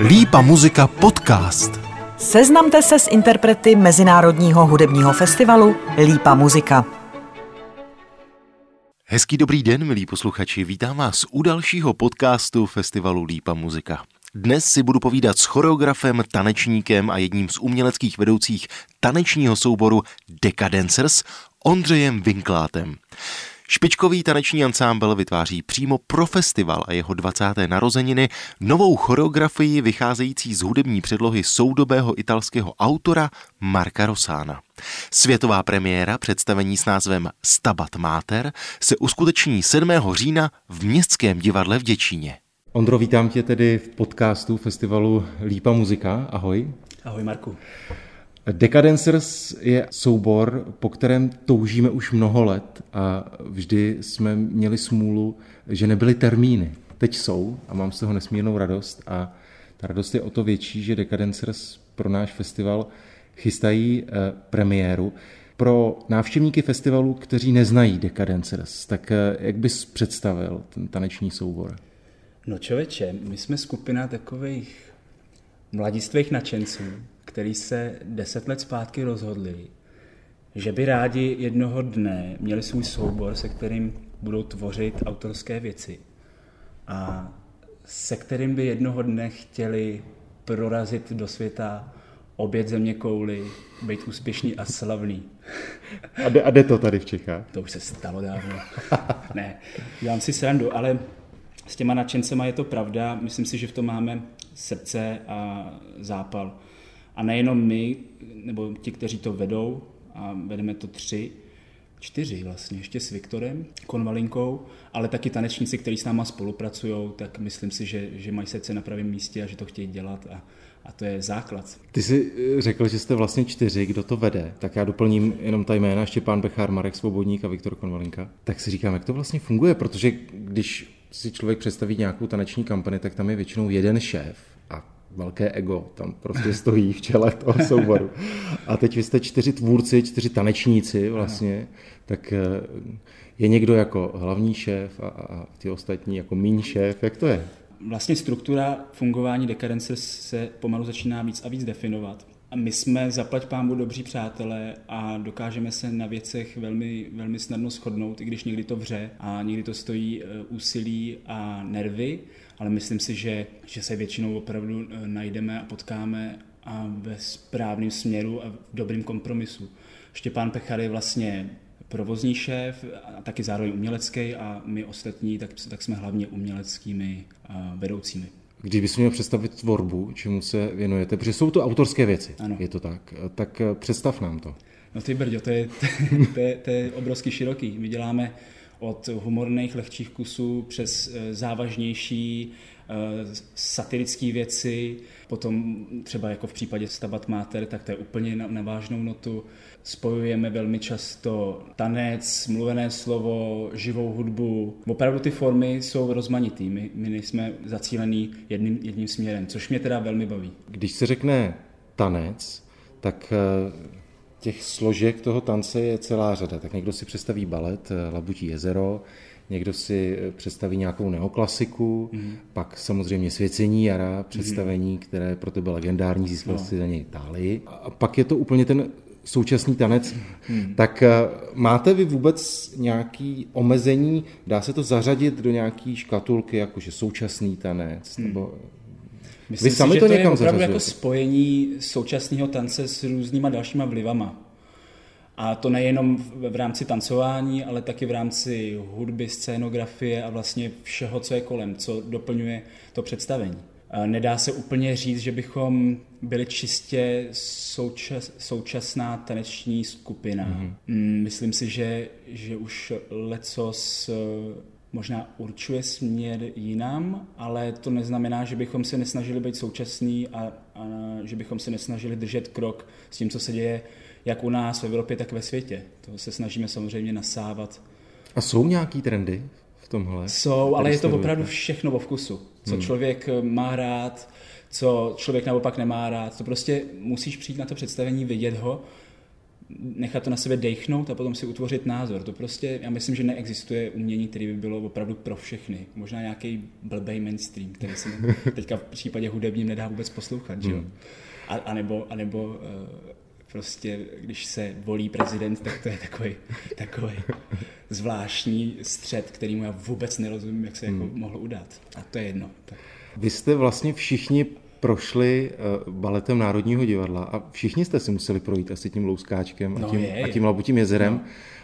Lípa muzika podcast. Seznamte se s interprety Mezinárodního hudebního festivalu Lípa muzika. Hezký dobrý den, milí posluchači, vítám vás u dalšího podcastu festivalu Lípa muzika. Dnes si budu povídat s choreografem, tanečníkem a jedním z uměleckých vedoucích tanečního souboru Decadencers, Ondřejem Vinklátem. Špičkový taneční ansámbl vytváří přímo pro festival a jeho 20. narozeniny novou choreografii vycházející z hudební předlohy soudobého italského autora Marka Rosána. Světová premiéra představení s názvem Stabat Mater se uskuteční 7. října v Městském divadle v Děčíně. Ondro, vítám tě tedy v podcastu festivalu Lípa muzika. Ahoj. Ahoj Marku. Decadencers je soubor, po kterém toužíme už mnoho let a vždy jsme měli smůlu, že nebyly termíny. Teď jsou a mám z toho nesmírnou radost a ta radost je o to větší, že Decadencers pro náš festival chystají eh, premiéru. Pro návštěvníky festivalu, kteří neznají Decadencers, tak eh, jak bys představil ten taneční soubor? No čověče, my jsme skupina takových mladistvých nadšenců, který se deset let zpátky rozhodli, že by rádi jednoho dne měli svůj soubor, se kterým budou tvořit autorské věci a se kterým by jednoho dne chtěli prorazit do světa, obět země kouly, být úspěšný a slavný. A jde, a jde to tady v Čechách? To už se stalo dávno. ne, dělám si srandu, ale s těma nadšencema je to pravda. Myslím si, že v tom máme srdce a zápal. A nejenom my, nebo ti, kteří to vedou, a vedeme to tři, čtyři vlastně, ještě s Viktorem Konvalinkou, ale taky tanečníci, kteří s náma spolupracují, tak myslím si, že, že mají srdce na pravém místě a že to chtějí dělat a, a to je základ. Ty jsi eh, řekl, že jste vlastně čtyři, kdo to vede, tak já doplním jenom ta jména, Štěpán Bechár, Marek Svobodník a Viktor Konvalinka. Tak si říkám, jak to vlastně funguje, protože když si člověk představí nějakou taneční kampani, tak tam je většinou jeden šéf, velké ego tam prostě stojí v čele toho souboru. A teď vy jste čtyři tvůrci, čtyři tanečníci vlastně, tak eh, je někdo jako hlavní šéf a, a ty ostatní jako míň šéf, jak to je? Vlastně struktura fungování dekadence se pomalu začíná víc a víc definovat. A my jsme zaplať pámu dobří přátelé a dokážeme se na věcech velmi, velmi snadno shodnout, i když někdy to vře a někdy to stojí eh, úsilí a nervy, ale myslím si, že, že se většinou opravdu eh, najdeme a potkáme a ve správném směru a v dobrým kompromisu. Štěpán Pechar je vlastně provozní šéf a taky zároveň umělecký a my ostatní tak, tak jsme hlavně uměleckými vedoucími. Když bys měl představit tvorbu, čemu se věnujete, protože jsou to autorské věci, ano. je to tak, tak eh, představ nám to. No ty brďo, to je, to je, to je obrovský široký. My děláme od humorných lehčích kusů přes eh, závažnější satirické věci, potom třeba jako v případě Stabat Mater, tak to je úplně na, na vážnou notu. Spojujeme velmi často tanec, mluvené slovo, živou hudbu. Opravdu ty formy jsou rozmanitý, my, my nejsme zacílený jedním, jedním směrem, což mě teda velmi baví. Když se řekne tanec, tak eh, těch složek toho tance je celá řada. Tak někdo si představí balet eh, Labutí jezero, někdo si eh, představí nějakou neoklasiku, mm. pak samozřejmě Svěcení jara, představení, mm. které pro tebe legendární, získal no. si za něj Itálii. A pak je to úplně ten současný tanec. Hmm. Tak eh, máte vy vůbec nějaký omezení, dá se to zařadit do nějaký škatulky, jakože současný tanec, hmm. nebo Myslím Vy sami si, to, to někam je opravdu jako spojení současného tance s různýma dalšíma vlivama. A to nejenom v, v rámci tancování, ale taky v rámci hudby, scénografie a vlastně všeho, co je kolem, co doplňuje to představení. A nedá se úplně říct, že bychom byli čistě součas, současná taneční skupina. Mm-hmm. Myslím si, že, že už lecos možná určuje směr jinam, ale to neznamená, že bychom se nesnažili být současní a, a že bychom se nesnažili držet krok s tím, co se děje jak u nás v Evropě, tak ve světě. To se snažíme samozřejmě nasávat. A jsou nějaký trendy v tomhle? Jsou, ale je to opravdu všechno o vkusu. Co hmm. člověk eh, má rád, co člověk naopak nemá rád. To prostě musíš přijít na to představení, vidět ho, nechat to na sebe dechnout a potom si utvořit názor. To prostě, já myslím, že neexistuje umění, které by bylo opravdu pro všechny. Možná nějaký blbej mainstream, který se teďka v případě hudebním nedá vůbec poslouchat. Hmm. Že? A, a, nebo, a nebo uh, prostě, když se volí prezident, tak to je takový, takový zvláštní střed, kterýmu já vůbec nerozumím, jak se jako hmm. jako mohlo udát. A to je jedno. Tak. Vy jste vlastně všichni prošli uh, baletem Národního divadla a všichni jste si museli projít asi tím Louskáčkem a no tím, je, a tím Labutím jezerem. No.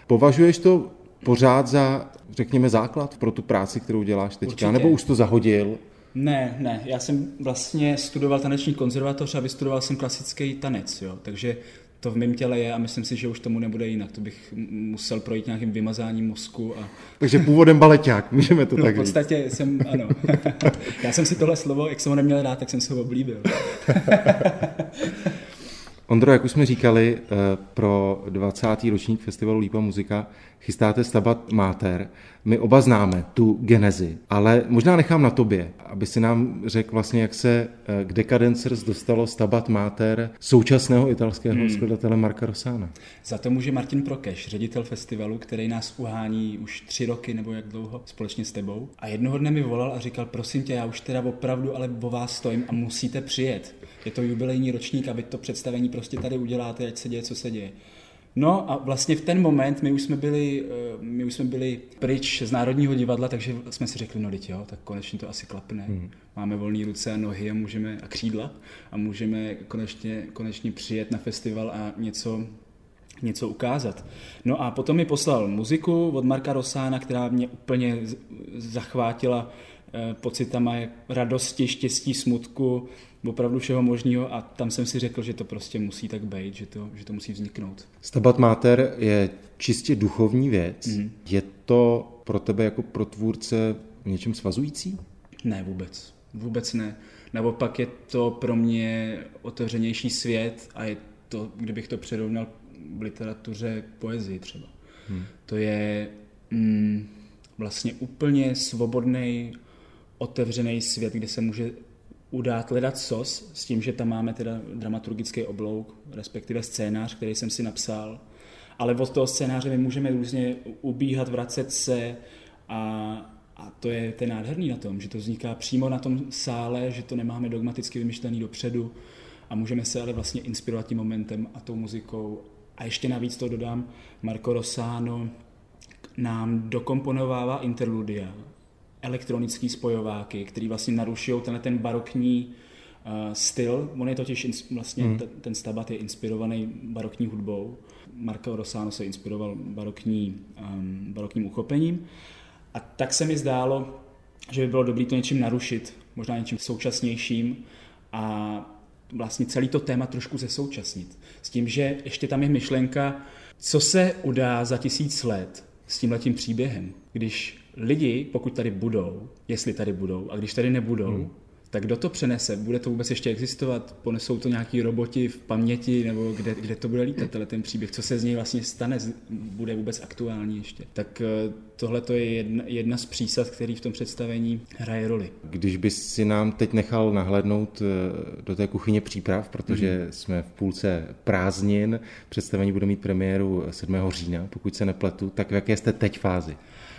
Považuješ to pořád za, řekněme, základ pro tu práci, kterou děláš teďka, Určitě. nebo už to zahodil? Ne, ne, já jsem vlastně studoval taneční konzervatoř a vystudoval jsem klasický tanec, jo, takže to v mém těle je a myslím si, že už tomu nebude jinak. To bych musel projít nějakým vymazáním mozku. A... Takže původem baleťák, můžeme to no, tak v podstatě říct. jsem, ano. Já jsem si tohle slovo, jak jsem ho neměl rád, tak jsem se ho oblíbil. Ondro, jak už jsme říkali, eh, pro 20. ročník festivalu Lípa muzika chystáte Stabat Mater. My oba známe tu genezi, ale možná nechám na tobě, aby si nám řekl vlastně, jak se eh, k Decadencers dostalo Stabat Mater současného italského hmm. skladatele Marka Rosána. Za to může Martin Prokeš, ředitel festivalu, který nás uhání už tři roky nebo jak dlouho společně s tebou. A jednoho dne mi volal a říkal, prosím tě, já už teda opravdu ale o vás stojím a musíte přijet. Je to jubilejní ročník a vy to představení prostě tady uděláte, ať se děje, co se děje. No a vlastně v ten moment my už jsme byli, eh, my už jsme byli pryč z Národního divadla, takže jsme si řekli, no teď jo, tak konečně to asi klapne. Hmm. Máme volné ruce a nohy a můžeme a křídla a můžeme konečně, konečně přijet na festival a něco, něco ukázat. No a potom mi poslal muziku od Marka Rosána, která mě úplně zachvátila pocitama radosti, štěstí, smutku, opravdu všeho možného a tam jsem si řekl, že to prostě musí tak být, že to, že to musí vzniknout. Stabat Mater je čistě duchovní věc. Mm. Je to pro tebe jako pro tvůrce něčem svazující? Ne, vůbec. Vůbec ne. Naopak je to pro mě otevřenější svět a je to, kdybych to přirovnal v literatuře poezii třeba. Hmm. To je mm, vlastně úplně svobodný, otevřený svět, kde se může udát hledat sos s tím, že tam máme teda dramaturgický oblouk, respektive scénář, který jsem si napsal. Ale od toho scénáře my můžeme různě ubíhat, vracet se a, a to je ten nádherný na tom, že to vzniká přímo na tom sále, že to nemáme dogmaticky vymyšlený dopředu a můžeme se ale vlastně inspirovat tím momentem a tou muzikou. A ještě navíc to dodám, Marco Rossano nám dokomponovává interludia, elektronický spojováky, který vlastně narušují tenhle ten barokní uh, styl. On je totiž ins, vlastně hmm. ten, ten stabat je inspirovaný barokní hudbou. Marco Rossano se inspiroval barokní, um, barokním uchopením. A tak se mi zdálo, že by bylo dobré to něčím narušit, možná něčím současnějším a vlastně celý to téma trošku zesoučasnit. S tím, že ještě tam je myšlenka, co se udá za tisíc let s tímhletím příběhem, když lidi, pokud tady budou, jestli tady budou, a když tady nebudou, hmm. tak kdo to přenese? Bude to vůbec ještě existovat? Ponesou to nějaký roboti v paměti, nebo kde, kde to bude lítat, tenhle ten příběh? Co se z něj vlastně stane? Bude vůbec aktuální ještě? Tak eh, tohle to je jedna, jedna z přísad, který v tom představení hraje roli. Když bys si nám teď nechal nahlédnout eh, do té kuchyně příprav, protože hmm. jsme v půlce prázdnin, představení bude mít premiéru 7. října, pokud se nepletu, tak v jaké jste teď fázi?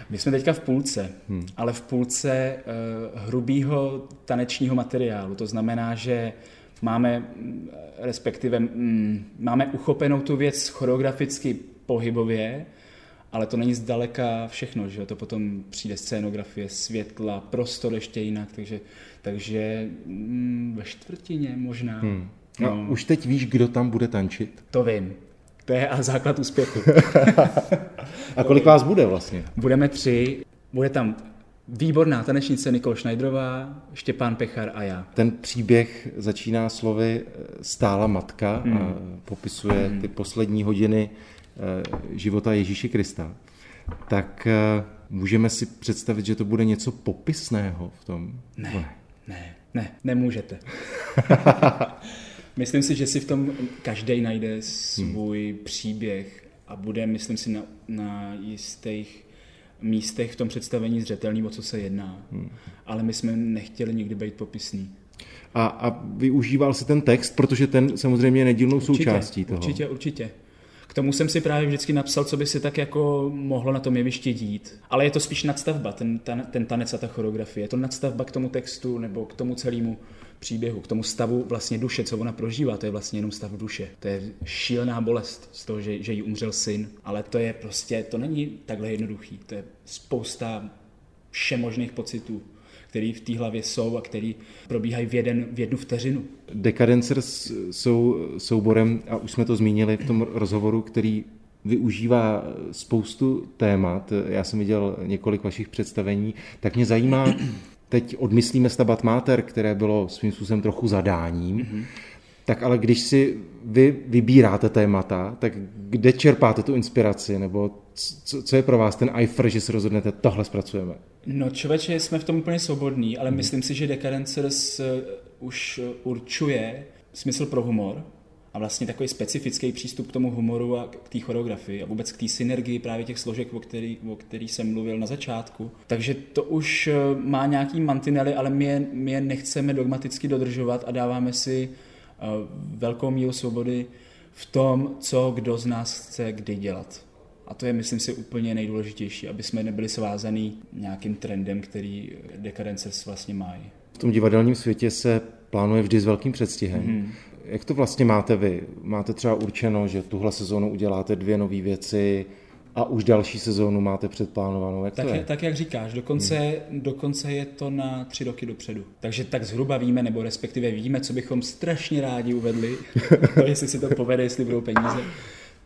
My jsme teďka v půlce, hmm. ale v půlce uh, hrubýho tanečního materiálu. To znamená, že máme, mm, respektive mm, máme uchopenou tu věc choreograficky pohybově, ale to není zdaleka všechno, že to potom přijde scénografie, světla, prostor ještě jinak, takže, takže mm, ve čtvrtině možná. Hmm. No, no. Už teď víš, kdo tam bude tančit? To vím. To je a základ úspěchu. a kolik vás bude vlastně? Budeme tři. Bude tam výborná tanečnice Nikol Schneiderová, Štěpán Pechar a já. Ten příběh začíná slovy eh, stála matka hmm. a popisuje hmm. ty poslední hodiny eh, života Ježíše Krista. Tak eh, můžeme si představit, že to bude něco popisného v tom? Ne, ne, ne, nemůžete. Myslím si, že si v tom každý najde svůj hmm. příběh a bude, myslím si, na, na jistých místech v tom představení zřetelný, o co se jedná. Hmm. Ale my jsme nechtěli nikdy být popisný. A, a využíval si ten text, protože ten samozřejmě je nedílnou určitě, součástí toho. Určitě, určitě. K tomu jsem si právě vždycky napsal, co by se tak jako mohlo na tom jevišti dít. Ale je to spíš nadstavba, ten, ten, ten tanec a ta choreografie. Je to nadstavba k tomu textu nebo k tomu celému příběhu, k tomu stavu vlastně duše, co ona prožívá, to je vlastně jenom stav duše. To je šílená bolest z toho, že, že jí umřel syn, ale to je prostě, to není takhle jednoduchý, to je spousta všemožných pocitů, který v té hlavě jsou a který probíhají v, jeden, v jednu vteřinu. Decadencers jsou souborem, a už jsme to zmínili v tom rozhovoru, který využívá spoustu témat. Já jsem viděl několik vašich představení, tak mě zajímá, teď odmyslíme Stabat Mater, které bylo svým způsobem trochu zadáním, mm-hmm. tak ale když si vy vybíráte témata, tak kde čerpáte tu inspiraci, nebo co, co je pro vás ten eifer, že se rozhodnete, tohle zpracujeme? No člověče, jsme v tom úplně svobodní, ale mm-hmm. myslím si, že Decadencers eh, už určuje smysl pro humor, a vlastně takový specifický přístup k tomu humoru a k té choreografii a vůbec k té synergii právě těch složek, o který, o který jsem mluvil na začátku. Takže to už eh, má nějaký mantinely, ale my je, my je nechceme dogmaticky dodržovat a dáváme si eh, velkou míru svobody v tom, co kdo z nás chce kdy dělat. A to je, myslím si, úplně nejdůležitější, aby jsme nebyli svázaný nějakým trendem, který dekadence vlastně mají. V tom divadelním světě se plánuje vždy s velkým předstihem. Mm. Jak to vlastně máte vy? Máte třeba určeno, že tuhle sezónu uděláte dvě nové věci a už další sezónu máte předplánovanou? Jak tak, to je? tak jak říkáš, dokonce, hmm. dokonce je to na tři roky dopředu. Takže tak zhruba víme, nebo respektive víme, co bychom strašně rádi uvedli. to, jestli se to povede, jestli budou peníze.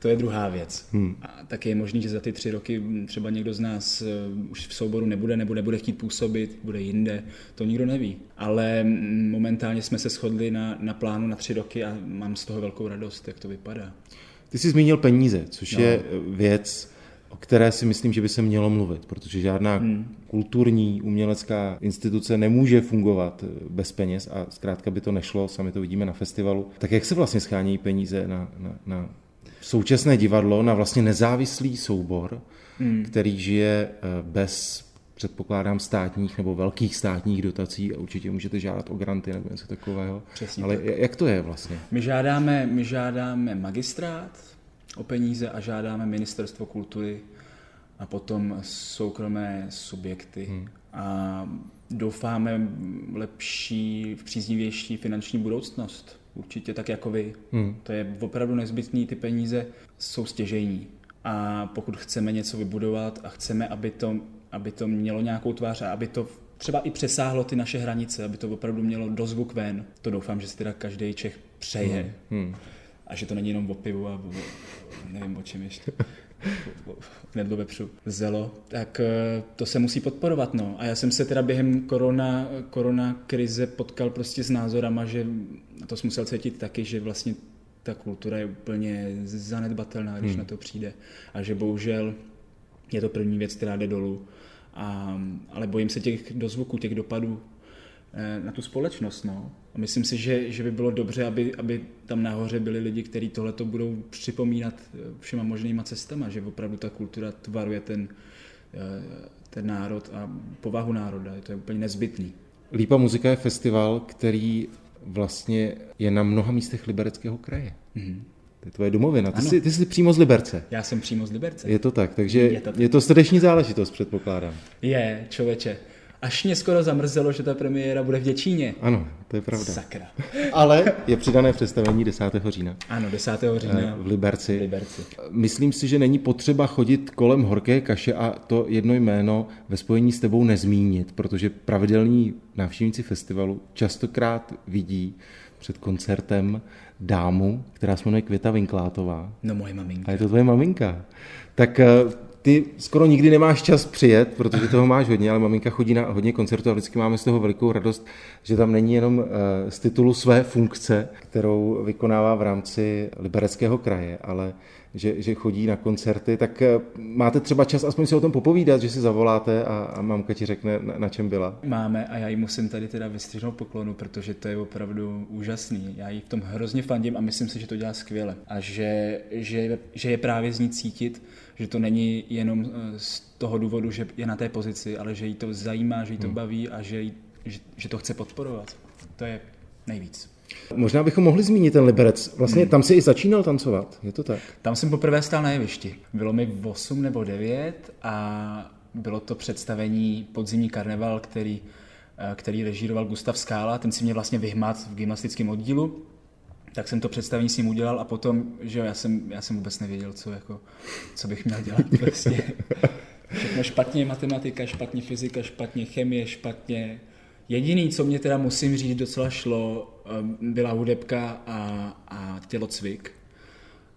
To je druhá věc. Hmm. A taky je možný, že za ty tři roky třeba někdo z nás uh, už v souboru nebude nebo nebude chtít působit, bude jinde, to nikdo neví. Ale momentálně jsme se shodli na, na plánu na tři roky a mám z toho velkou radost, jak to vypadá. Ty jsi zmínil peníze, což no. je věc, o které si myslím, že by se mělo mluvit, protože žádná hmm. kulturní umělecká instituce nemůže fungovat bez peněz a zkrátka by to nešlo, sami to vidíme na festivalu. Tak jak se vlastně schání peníze na, na, na současné divadlo na vlastně nezávislý soubor, hmm. který žije eh, bez předpokládám státních nebo velkých státních dotací a určitě můžete žádat o granty nebo něco takového. Přesně Ale tak. jak to je vlastně? My žádáme, my žádáme magistrát o peníze a žádáme ministerstvo kultury a potom soukromé subjekty. Hmm. A doufáme lepší, v příznivější finanční budoucnost určitě tak jako vy. Hmm. To je opravdu nezbytný, ty peníze jsou stěžejní. A pokud chceme něco vybudovat a chceme, aby to, aby to mělo nějakou tvář a aby to třeba i přesáhlo ty naše hranice, aby to opravdu mělo dozvuk ven, to doufám, že si teda každý Čech přeje. Hmm. Hmm. A že to není jenom o pivu a o, nevím o čem ještě. knedlo vepřu, zelo, tak eh, to se musí podporovat. No. A já jsem se teda během korona, korona krize potkal prostě s názorama, že to jsem musel cítit taky, že vlastně ta kultura je úplně zanedbatelná, když hmm. na to přijde. A že bohužel je to první věc, která jde dolů. A, ale bojím se těch dozvuků, těch dopadů Eh, na tu společnost. No. A myslím si, že, že by bylo dobře, aby, aby tam nahoře byli lidi, kteří tohle budou připomínat eh, všema možnýma cestama, že opravdu ta kultura tvaruje ten, eh, ten národ a povahu národa. To je úplně nezbytný. Lípa muzika je festival, který vlastně je na mnoha místech libereckého kraje. Mm-hmm. To je tvoje domovina. Ty jsi, ty jsi přímo z Liberce. Já jsem přímo z Liberce. Je to tak, takže je to, tak. je to srdeční záležitost, předpokládám. Je, člověče. Až mě skoro zamrzelo, že ta premiéra bude v Děčíně. Ano, to je pravda. Sakra. Ale je přidané představení 10. října. Ano, 10. října. Eh, v Liberci. v Liberci. Myslím si, že není potřeba chodit kolem horké kaše a to jedno jméno ve spojení s tebou nezmínit, protože pravidelní návštěvníci festivalu častokrát vidí před koncertem dámu, která se jmenuje Květa Vinklátová. No moje maminka. A je to tvoje maminka. Tak eh, ty skoro nikdy nemáš čas přijet, protože toho máš hodně, ale maminka chodí na hodně koncertů a vždycky máme z toho velikou radost, že tam není jenom eh, z titulu své funkce, kterou vykonává v rámci Libereckého kraje, ale že, že chodí na koncerty, tak eh, máte třeba čas aspoň si o tom popovídat, že si zavoláte a, a mamka ti řekne, na, na čem byla. Máme a já jí musím tady teda vystřihnout poklonu, protože to je opravdu úžasný. Já jí v tom hrozně fandím a myslím si, že to dělá skvěle. A že, že, že je právě z ní cítit, že to není jenom eh, z toho důvodu, že je na té pozici, ale že jí to zajímá, že jí to hmm. baví a že, jí, že, že to chce podporovat. To je nejvíc. Možná bychom mohli zmínit ten Liberec. Vlastně hmm. tam si i začínal tancovat, je to tak? Tam jsem poprvé stál na jevišti. Bylo mi 8 nebo 9 a bylo to představení Podzimní karneval, který, eh, který režíroval Gustav Skála. Ten si mě vlastně vyhmat v gymnastickém oddílu. Tak jsem to představení s ním udělal a potom, že jo, já jsem, já jsem vůbec nevěděl, co, jako, co bych měl dělat. Prostě. Všechno špatně, matematika, špatně fyzika, špatně chemie, špatně Jediný, co mě teda musím říct docela šlo, eh, byla hudebka a, a tělocvik.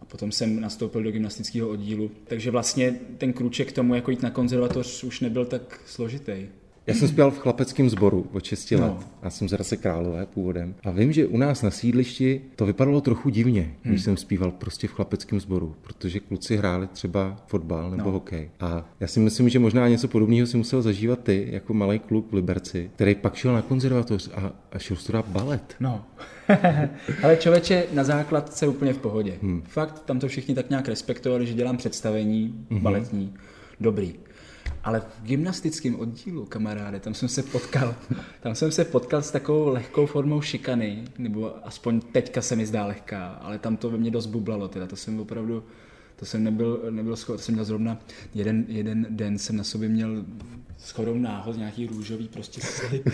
A potom jsem nastoupil do gymnastického oddílu. Takže vlastně ten kruček k tomu, jako jít na konzervatoř, už nebyl tak složitý. Já jsem zpěl v chlapeckém sboru od 6 let. No. Já jsem z Rase Králové původem. A vím, že u nás na sídlišti to vypadalo trochu divně, hmm. když jsem zpíval prostě v chlapeckém sboru, protože kluci hráli třeba fotbal nebo no. hokej. A já si myslím, že možná něco podobného si musel zažívat ty, jako malý kluk v Liberci, který pak šel na konzervatoř a, a šel studovat balet. No. Ale člověče, na základce úplně v pohodě. Hmm. Fakt, tam to všichni tak nějak respektovali, že dělám představení hmm. baletní. Dobrý. Ale v gymnastickém oddílu, kamaráde, tam jsem se potkal, tam jsem se potkal s takovou lehkou formou šikany, nebo aspoň teďka se mi zdá lehká, ale tam to ve mně dost bublalo, teda to jsem opravdu, to jsem nebyl, nebyl schopný, to jsem měl zrovna jeden, jeden den jsem na sobě měl shodou náhod nějaký růžový prostě slip.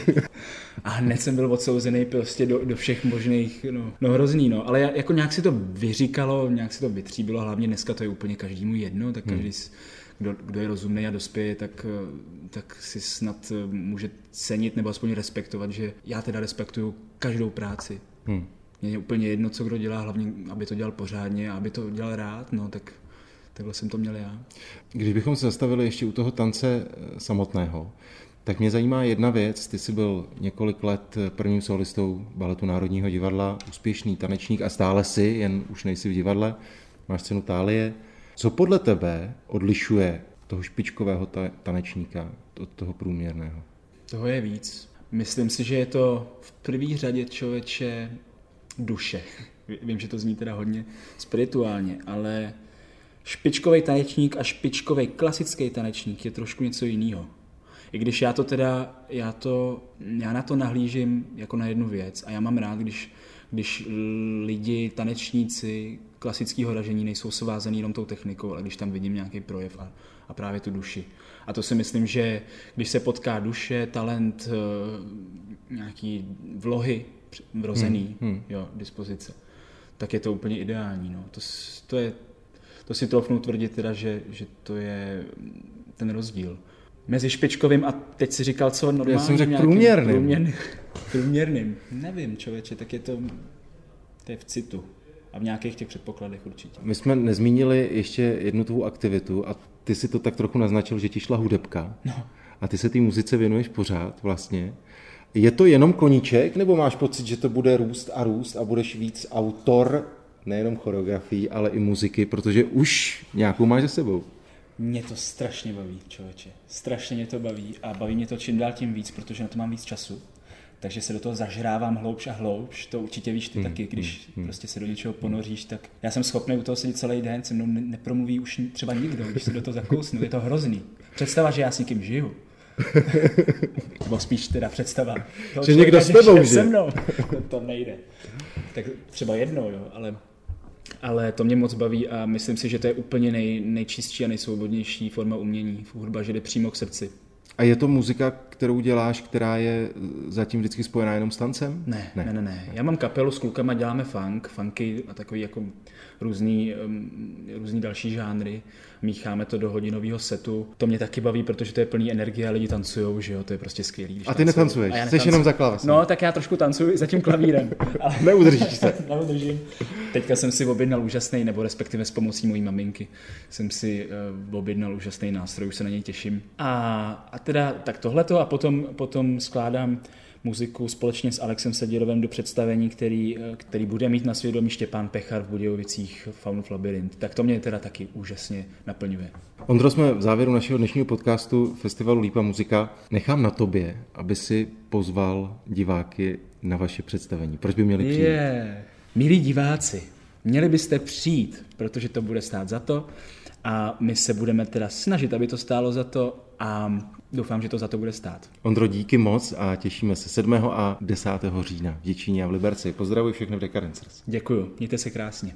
A hned jsem byl odsouzený prostě do, do všech možných, no, no hrozný, no. Ale jako nějak si to vyříkalo, nějak si to vytříbilo, hlavně dneska to je úplně každému jedno, tak každý, hmm kdo, kdo je rozumný a dospěje, tak, eh, tak si snad eh, může cenit nebo aspoň respektovat, že já teda respektuju každou práci. Hmm. Mně je úplně jedno, co kdo dělá, hlavně, aby to dělal pořádně a aby to dělal rád, no tak takhle jsem to měl já. Když bychom se zastavili ještě u toho tance eh, samotného, tak mě zajímá jedna věc. Ty jsi byl několik let prvním solistou baletu Národního divadla, úspěšný tanečník a stále si, jen už nejsi v divadle, máš cenu Tálie. Co podle tebe odlišuje toho špičkového tanečníka od toho průměrného? Toho je víc. Myslím si, že je to v první řadě člověče duše. Vím, že to zní teda hodně spirituálně, ale špičkový tanečník a špičkový klasický tanečník je trošku něco jiného. I když já to teda, já, to, já na to nahlížím jako na jednu věc a já mám rád, když, když lidi, tanečníci, klasického ražení nejsou svázaný jenom tou technikou, ale když tam vidím nějaký projev a, a právě tu duši. A to si myslím, že když se potká duše, talent, eh, nějaký vlohy vrozený, hmm, hmm. jo, dispozice, tak je to úplně ideální. No. To, to, je, to si troufnu tvrdit teda, že, že to je ten rozdíl. Mezi špičkovým a teď si říkal, co normálně. Já jsem řekl průměrným. průměrným. Průměrným. Nevím, člověče, tak je to, to je v citu a v nějakých těch předpokladech určitě. My jsme nezmínili ještě jednu tvou aktivitu a ty si to tak trochu naznačil, že ti šla hudebka. No. A ty se té muzice věnuješ pořád vlastně. Je to jenom koníček, nebo máš pocit, že to bude růst a růst a budeš víc autor nejenom choreografií, ale i muziky, protože už nějakou máš za sebou? Mě to strašně baví, člověče. Strašně mě to baví a baví mě to čím dál tím víc, protože na to mám víc času takže se do toho zažrávám hloubš a hloubš, to určitě víš ty hmm, taky, když hmm, prostě se do něčeho ponoříš, tak já jsem schopný u toho sedět celý den, se mnou nepromluví už třeba nikdo, když se do toho zakousnu, je to hrozný. Představa, že já s někým žiju. Nebo spíš teda představa. Že někdo s tebou se mnou. to nejde. Tak třeba jednou, jo, ale ale to mě moc baví a myslím si, že to je úplně nej, nejčistší a nejsvobodnější forma umění. Hudba, že jde přímo k srdci. A je to muzika, kterou děláš, která je zatím vždycky spojená jenom s tancem? Ne, ne, ne, ne. ne. Já mám kapelu s klukama, děláme funk, funky a takový jako různý, různý další žánry. Mícháme to do hodinového setu. To mě taky baví, protože to je plný energie a lidi tancují, že jo, to je prostě skvělý. A ty netancuješ, jsi jenom za klávesem. No, tak já trošku tancuji za tím klavírem. ale... Neudržíš se. Neudržím. Teďka jsem si objednal úžasný, nebo respektive s pomocí mojí maminky jsem si uh, objednal úžasný nástroj, už se na něj těším. A, a teda tak tohleto a potom, potom skládám muziku společně s Alexem Sedírovem do představení, který, eh, který bude mít na svědomí Štěpán Pechar v Budějovicích Faunův labirint. Tak to mě teda taky úžasně naplňuje. Ondro, jsme v závěru našeho dnešního podcastu Festivalu Lípa muzika. Nechám na tobě, aby si pozval diváky na vaše představení. Proč by měli přijít? Je. Milí diváci, měli byste přijít, protože to bude stát za to. a my se budeme teda snažit, aby to stálo za to a doufám, že to za to bude stát. Ondro, díky moc a těšíme se 7. a 10. října v Děčíně a v Liberci. Pozdravuji všechny v Dekarencers. Děkuju, mějte se krásně.